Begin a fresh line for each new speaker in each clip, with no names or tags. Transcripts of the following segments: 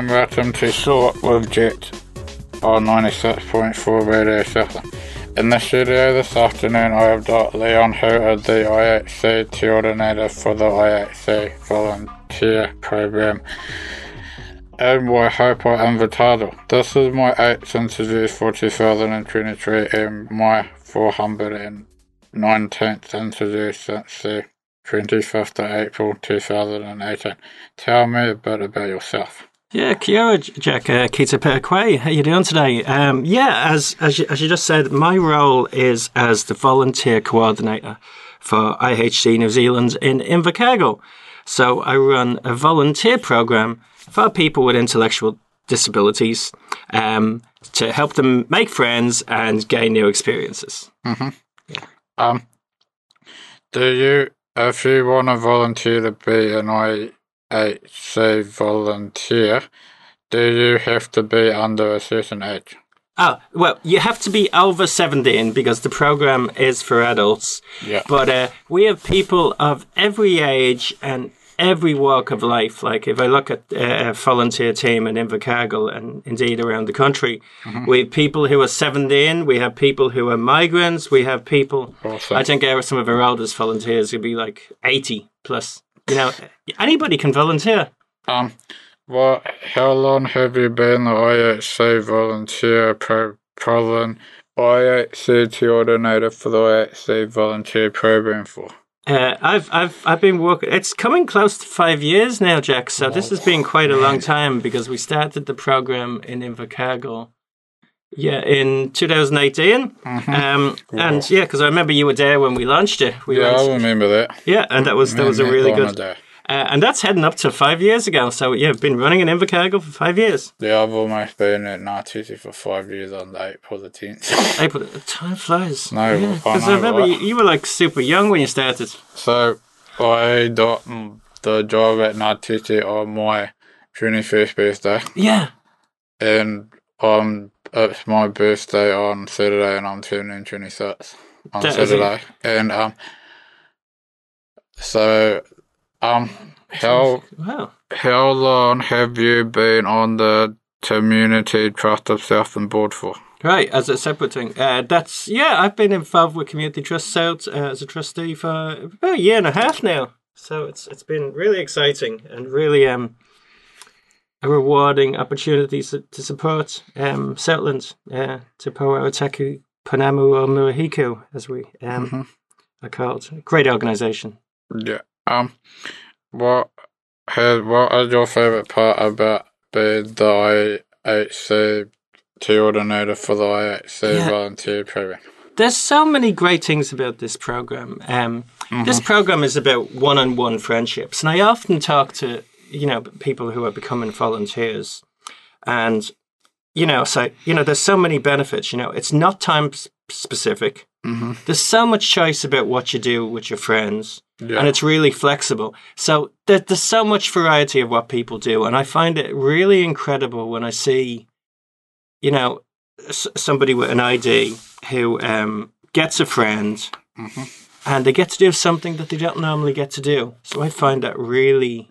And welcome to Short with Jet on 96.4 Radio Southland. In the studio this afternoon I have Dot Leon is the IHC coordinator for the IHC volunteer program and Waihōpai Invercargill. This is my 8th interview for 2023 and my 419th interview since the 25th of April 2018. Tell me a bit about yourself.
Yeah, kia ora, Jack. Uh, Kei te pēhea. How you doing today? Um, yeah, as as you, as you just said, my role is as the volunteer coordinator for IHC New Zealand in Invercargill. So I run a volunteer program for people with intellectual disabilities um, to help them make friends and gain new experiences.
Mm-hmm. Yeah. Um, do you if you want to volunteer to be an IHC volunteer, do you have to be under a certain age?
Oh, well, you have to be over 17 because the program is for adults.
Yeah.
But uh, we have people of every age and every walk of life. Like if I look at uh, a volunteer team in Invercargill and indeed around the country, mm-hmm. we have people who are 17, we have people who are migrants, we have people, awesome. I think some of our oldest volunteers would be like 80 plus. You know, anybody can volunteer.
Um, well, how long have you been the IHC volunteer pro- program, IHC coordinator for the IHC volunteer program for?
Uh, I've I've I've been working. It's coming close to five years now, Jack. So this has been quite a long time because we started the program in Invercargill. Yeah, in 2018, mm-hmm. um, and yeah, because I remember you were there when we launched it. We
yeah, I remember that.
Yeah, and that was that was a really good. Uh, and that's heading up to five years ago. So, yeah, I've been running in Invercargill for five years.
Yeah, I've almost been at Ngātiti for five years on April the 10th.
April, time flies.
No,
because yeah, I, I, remember you, you, were like super young when you started.
So, I got the job at Ngātiti on my 21st birthday.
Yeah.
And um, it's my birthday on Saturday, and I'm turning 26 on that Saturday. And um, so um, how wow. how long have you been on the Community Trust of Southland board for?
Right, as a separate thing. Uh, that's yeah. I've been involved with Community Trust South uh, as a trustee for about a year and a half now. So it's it's been really exciting and really um rewarding opportunity to, to support um Southland uh, Te Pouaotaki Pounamu o Murihiku as we um mm-hmm. are called. Great organisation.
Yeah. Um, what has what is your favorite part about being the IHC coordinator for the IHC yeah. volunteer program?
There's so many great things about this program. Um, mm-hmm. This program is about one-on-one friendships, and I often talk to you know people who are becoming volunteers, and you know, so you know, there's so many benefits. You know, it's not time specific. Mm-hmm. There's so much choice about what you do with your friends, yeah. and it's really flexible. So there, there's so much variety of what people do, and I find it really incredible when I see, you know, s- somebody with an ID who um, gets a friend, mm-hmm. and they get to do something that they don't normally get to do. So I find that really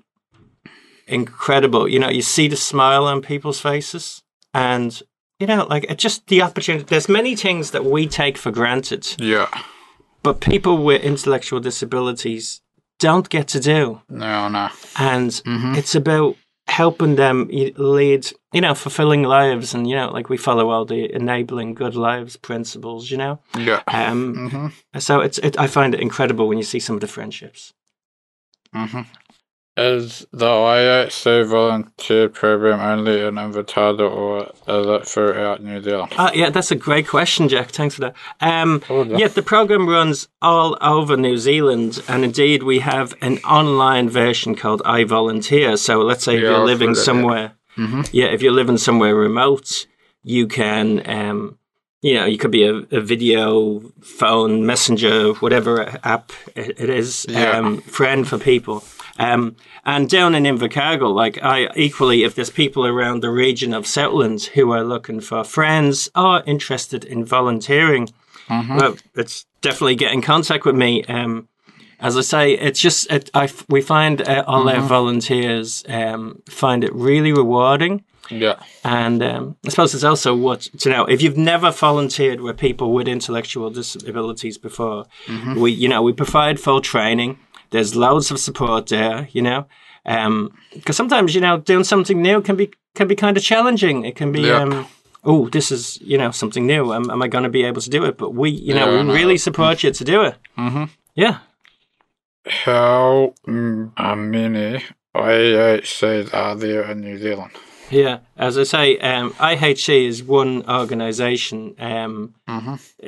incredible. You know, you see the smile on people's faces, and you know, like just the opportunity. There's many things that we take for granted.
Yeah.
But people with intellectual disabilities don't get to do.
No, no.
And mm-hmm. it's about helping them lead, you know, fulfilling lives, and you know, like we follow all the enabling good lives principles, you know.
Yeah.
Um. Mm-hmm. So it's it, I find it incredible when you see some of the friendships.
Mm-hmm. Is the IHC volunteer program only in Invercargill or is it throughout New Zealand?
Uh, yeah, that's a great question, Jack. Thanks for that. Um,
Oh, yeah.
yeah, the program runs all over New Zealand, and indeed we have an online version called I Volunteer. So let's say if you're living
heard of it.
somewhere, yeah, if you're living somewhere remote, you can, um, you know, you could be a, a video, phone, messenger, whatever app it it is,
Yeah.
um, friend for people. Um, and down in Invercargill, like I equally, if there's people around the region of Southland who are looking for friends or interested in volunteering, well, it's definitely get in contact with me. Um, as I say, it's just it, I we find uh, all our volunteers um, find it really rewarding.
Yeah.
And um, I suppose it's also what to know if you've never volunteered with people with intellectual disabilities before, we you know we provide full training. There's loads of support there, you know, because sometimes you know doing something new can be can be kind of challenging. It can be. Um, Oh, this is you know something new. Am, am I going to be able to do it? But we, you know,
Yeah,
we really support you to do it. Mm-hmm. Yeah,
How many IHCs are there in New Zealand?
Yeah, as I say, um, IHC is one organisation um,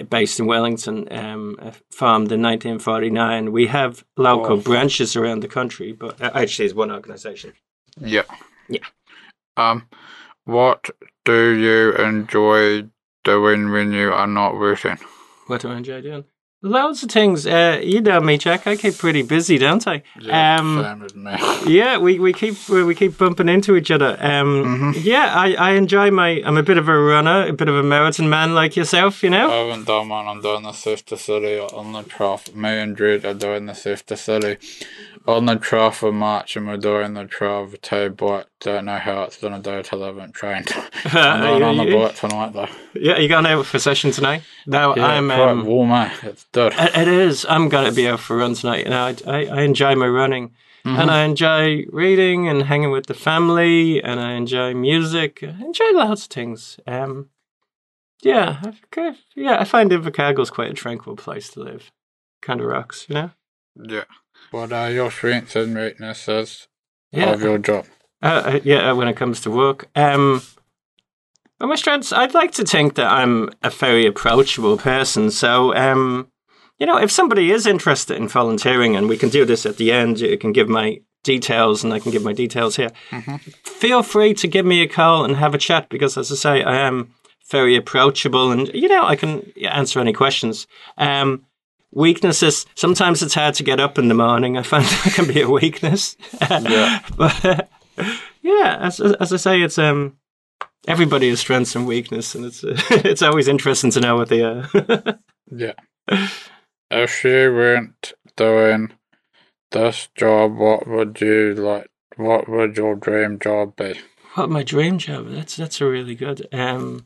based in Wellington, um, uh, formed in 1949. We have local branches around the country, but IHC is one organisation.
Yeah.
Yeah.
Um, what do you enjoy doing when you are not working?
What do I enjoy doing? Loads of things. Uh, you know me, Jack. I keep pretty busy, don't I? um,
same as
yeah, we, we keep we keep bumping into each other. Um, Yeah, I, I enjoy my. I'm a bit of a runner, a bit of a marathon man like yourself. You know.
I haven't done one. I'm doing the Sister City on the trough. Me and Dread are doing the Sister City on the trough of March, and we're doing the trough too, but don't know how it's gonna do till I haven't trained. I'm going on the bike tonight though.
Yeah, you going out for session tonight? No,
Yeah,
I'm.
quite
Um,
warm, eh? It's good.
it it is. I'm going to be out for a run tonight. You know, I, I, I enjoy my running, and I enjoy reading and hanging with the family, and I enjoy music. I enjoy lots of things. Um, yeah, I've, yeah, I find Invercargill's quite a tranquil place to live. Kind of rocks, you know.
Yeah. What are your strengths and weaknesses
Yeah,
of your job?
Uh, uh, yeah, when it comes to work. Um, well, my strengths, I'd like to think that I'm a very approachable person. So, um, you know, if somebody is interested in volunteering, and we can do this at the end, you can give my details and I can give my details here. Feel free to give me a call and have a chat because, as I say, I am very approachable and, you know, I can answer any questions. Um, weaknesses, sometimes it's hard to get up in the morning. I find that can be a weakness.
Yeah.
but yeah, as, as I say, it's um everybody has strengths and weakness, and it's it's always interesting to know what they are.
Yeah. if you weren't doing this job, what would you like? What would your dream job be?
what my dream job? That's that's a really good. Um,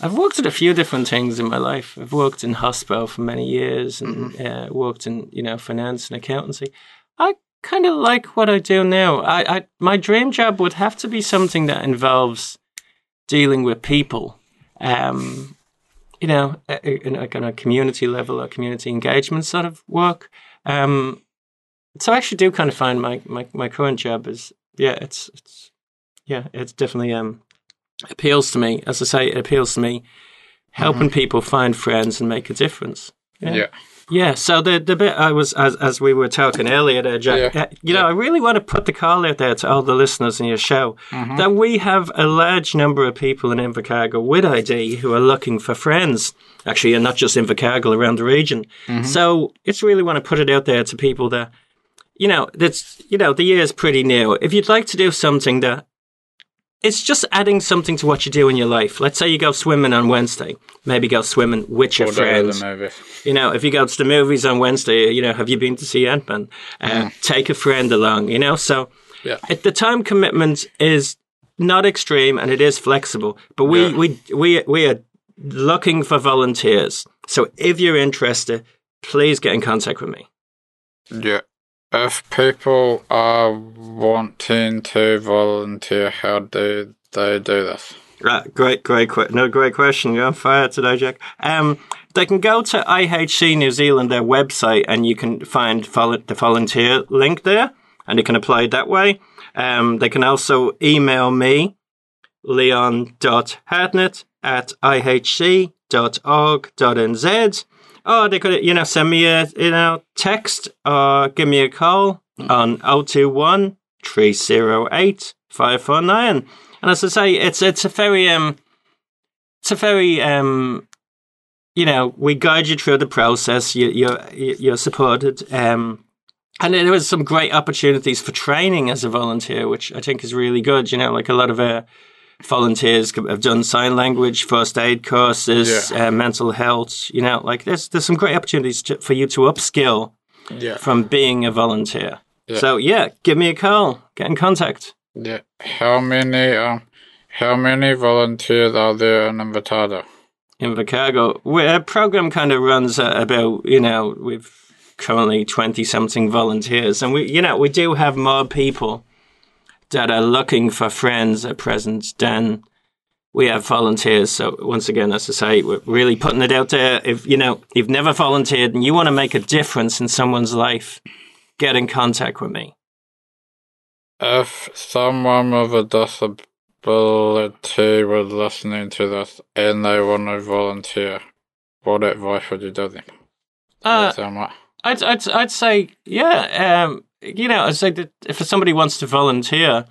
I've worked at a few different things in my life. I've worked in hospital for many years, and uh, worked in you know finance and accountancy. I kind of like what I do now. I, I my dream job would have to be something that involves dealing with people. Um, you know, in like on a community level or community engagement sort of work. Um, so I actually do kind of find my, my, my current job is yeah, it's it's yeah, it's definitely um appeals to me. As I say, it appeals to me helping people find friends and make a difference. Yeah.
Yeah.
Yeah, so the the bit I was as as we were talking earlier there, Jack.
Yeah.
uh, you know, I really want to put the call out there to all the listeners in your show
Mm-hmm.
that we have a large number of people in Invercargill with ID who are looking for friends. Actually, and not just Invercargill around the region.
Mm-hmm.
So it's really want to put it out there to people that you know that's you know the year is pretty new. If you'd like to do something that it's just adding something to what you do in your life. Let's say you go swimming on Wednesday. Maybe go swimming with your
Or
friends. You know, if you go to the movies on Wednesday, you know, have you been to see Ant Man? Uh, Take a friend along, you know. So
Yeah.
it, the time commitment is not extreme and it is flexible, but we,
Yeah.
we, we, we are looking for volunteers. So if you're interested, please get in contact with me.
Yeah. If people are wanting to volunteer, how do they do this?
Right, great, great, no, great question. You're on fire today, Jack. Um, they can go to IHC New Zealand, their website, and you can find the volunteer link there. and they can apply that way. Um, they can also email me, leon.hartnett at ihc.org.nz. Or they could, you know, send me a you know text or give me a call on 021 308 549. And as I say, it's it's a very um it's a very um you know we guide you through the process. You you're you're supported. Um, and there was some great opportunities for training as a volunteer, which I think is really good. You know, like a lot of uh, volunteers have done sign language, first aid courses,
Yeah.
uh, mental health. You know, like there's there's some great opportunities to, for you to upskill
Yeah.
from being a volunteer.
Yeah.
So yeah, give me a call, get in contact.
Yeah. How many um how many volunteers are there in Invercargill?
in Chicago. We- Our program kind of runs about, you know, we've currently 20 something volunteers. And we, you know, we do have more people that are looking for friends at present then we have volunteers. So once again, as I say, we're really putting it out there. If, you know, you've never volunteered and you want to make a difference in someone's life, get in contact with me.
If someone with a disability was listening to this and they want to volunteer, what advice would you give them?
Uh, I'd, I'd, I'd say, yeah. Um, you know, I'd say that if somebody wants to volunteer,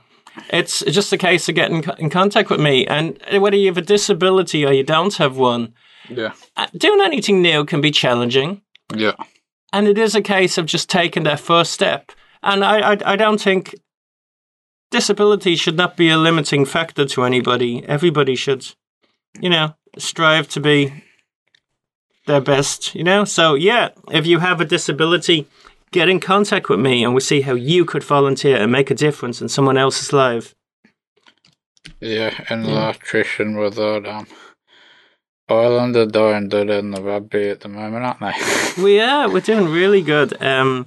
it's just a case of getting in contact with me. And whether you have a disability or you don't have one,
yeah.
uh, doing anything new can be challenging.
Yeah.
And it is a case of just taking that first step. And I, I, I don't think disability should not be a limiting factor to anybody. Everybody should, you know, strive to be their best, you know? So, yeah, if you have a disability, get in contact with me and we'll see how you could volunteer and make a difference in someone else's life.
Yeah, and the last question was that um Ireland are doing good in the rugby at the moment, aren't they?
We are, we're doing really good. Um,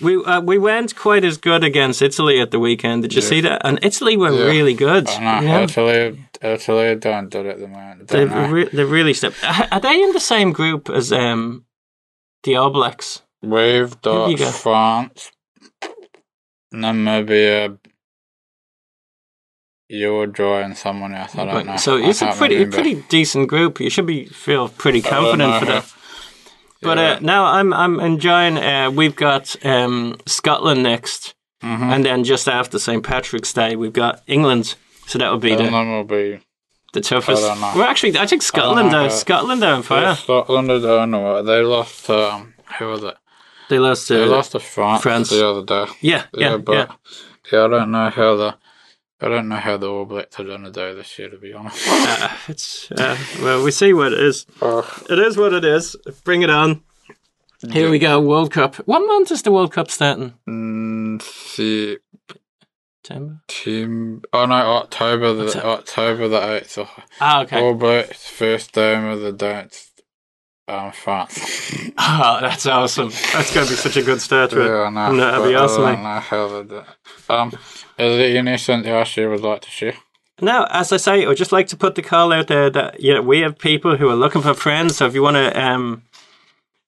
we uh, we weren't quite as good against Italy at the weekend. Did you
Yeah.
see that? And Italy were
Yeah.
really good.
I know,
Yeah.
Italy, Italy are doing good at the moment.
They've,
Don't they?
re- they've really stepped. Are are they in the same group as um, the All Blacks? You go.
France, Namibia, Uruguay, and someone else. I don't know.
So
I
it's a pretty
remember.
pretty decent group. You should be feel pretty confident for that. But
Yeah.
uh, now I'm I'm enjoying. Uh, we've got um, Scotland next,
Mhm.
and then just after St Patrick's Day, we've got England. So that would be the,
will be.
the toughest.
I.
Well, actually, I think Scotland.
know,
Are,
uh,
Scotland are on fire.
Scotland, I don't know. They lost um, who was it?
They lost to
They lost to France,
France.
the other day.
Yeah, yeah,
but
yeah.
yeah, I don't know how the. I don't know how the All Blacks are going to do this year, to be honest.
Uh, it's uh, well, we see what it is.
Oh,
It is what it is. Bring it on. Here we go. World Cup. What month is the World Cup starting?
mm, see,
September.
team. Oh no, October the
Octo-
October the eighth.
Ah, okay.
All Blacks first game of the day. Um.
Oh, that's awesome. That's going to be such a good start to it.
yeah, I.
No, that'd be awesome,
I
mate.
don't know how they do. it. Um, is there anything else you would like to share?
Now, as I say, I'd just like to put the call out there that you know we have people who are looking for friends. So if you want to um,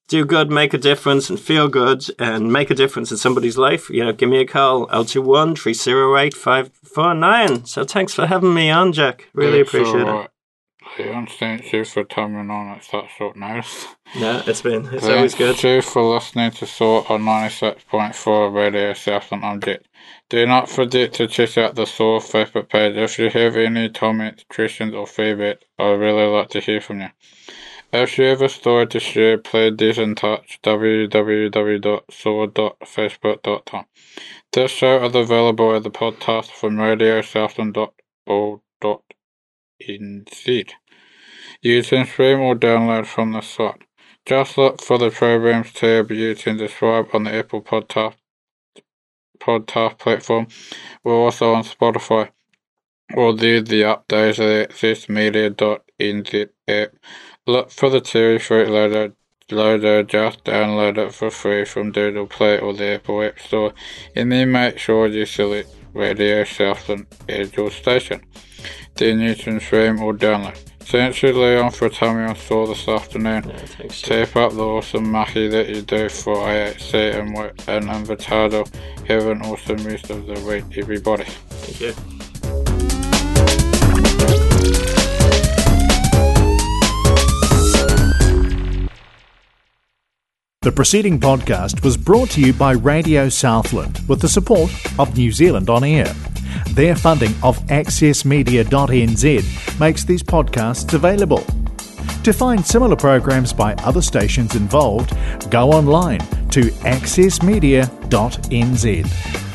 do good, make a difference, and feel good, and make a difference in somebody's life, you know, give me a call 021 308 549. So thanks for having me on, Jack. Really appreciate it.
Leon, thank you for coming on at such short notice.
Yeah, it's been it's always good.
Thank you for listening to Sort on 96.4 Radio Southland Object. Do not forget to check out the Soar Facebook page. If you have any comments, questions, or feedback, I'd really like to hear from you. If you have a story to share, please get in touch www.soar.facebook.com. This show is available as a podcast from Radio radiosouthland.org.nz. You can stream or download from the site. Just look for the programs tab you can describe on the Apple Podcast podcast platform. We're also on Spotify. Or there's the updates at accessmedia.nz app. Look for the Cherry Fruit logo, logo, just download it for free from Google Play or the Apple App Store, and then make sure you select Radio Southland as your station. Then Newton can stream or download. Thanks you, Leon, for telling me on tour this afternoon.
Yeah, thanks.
Keep up the awesome mahi that you do for IHC and, wi- and Invercargill. Have an awesome rest of the week, everybody.
Thank you.
The preceding podcast was brought to you by Radio Southland with the support of New Zealand On Air. Their funding of accessmedia.nz makes these podcasts available. To find similar programs by other stations involved, go online to accessmedia.nz.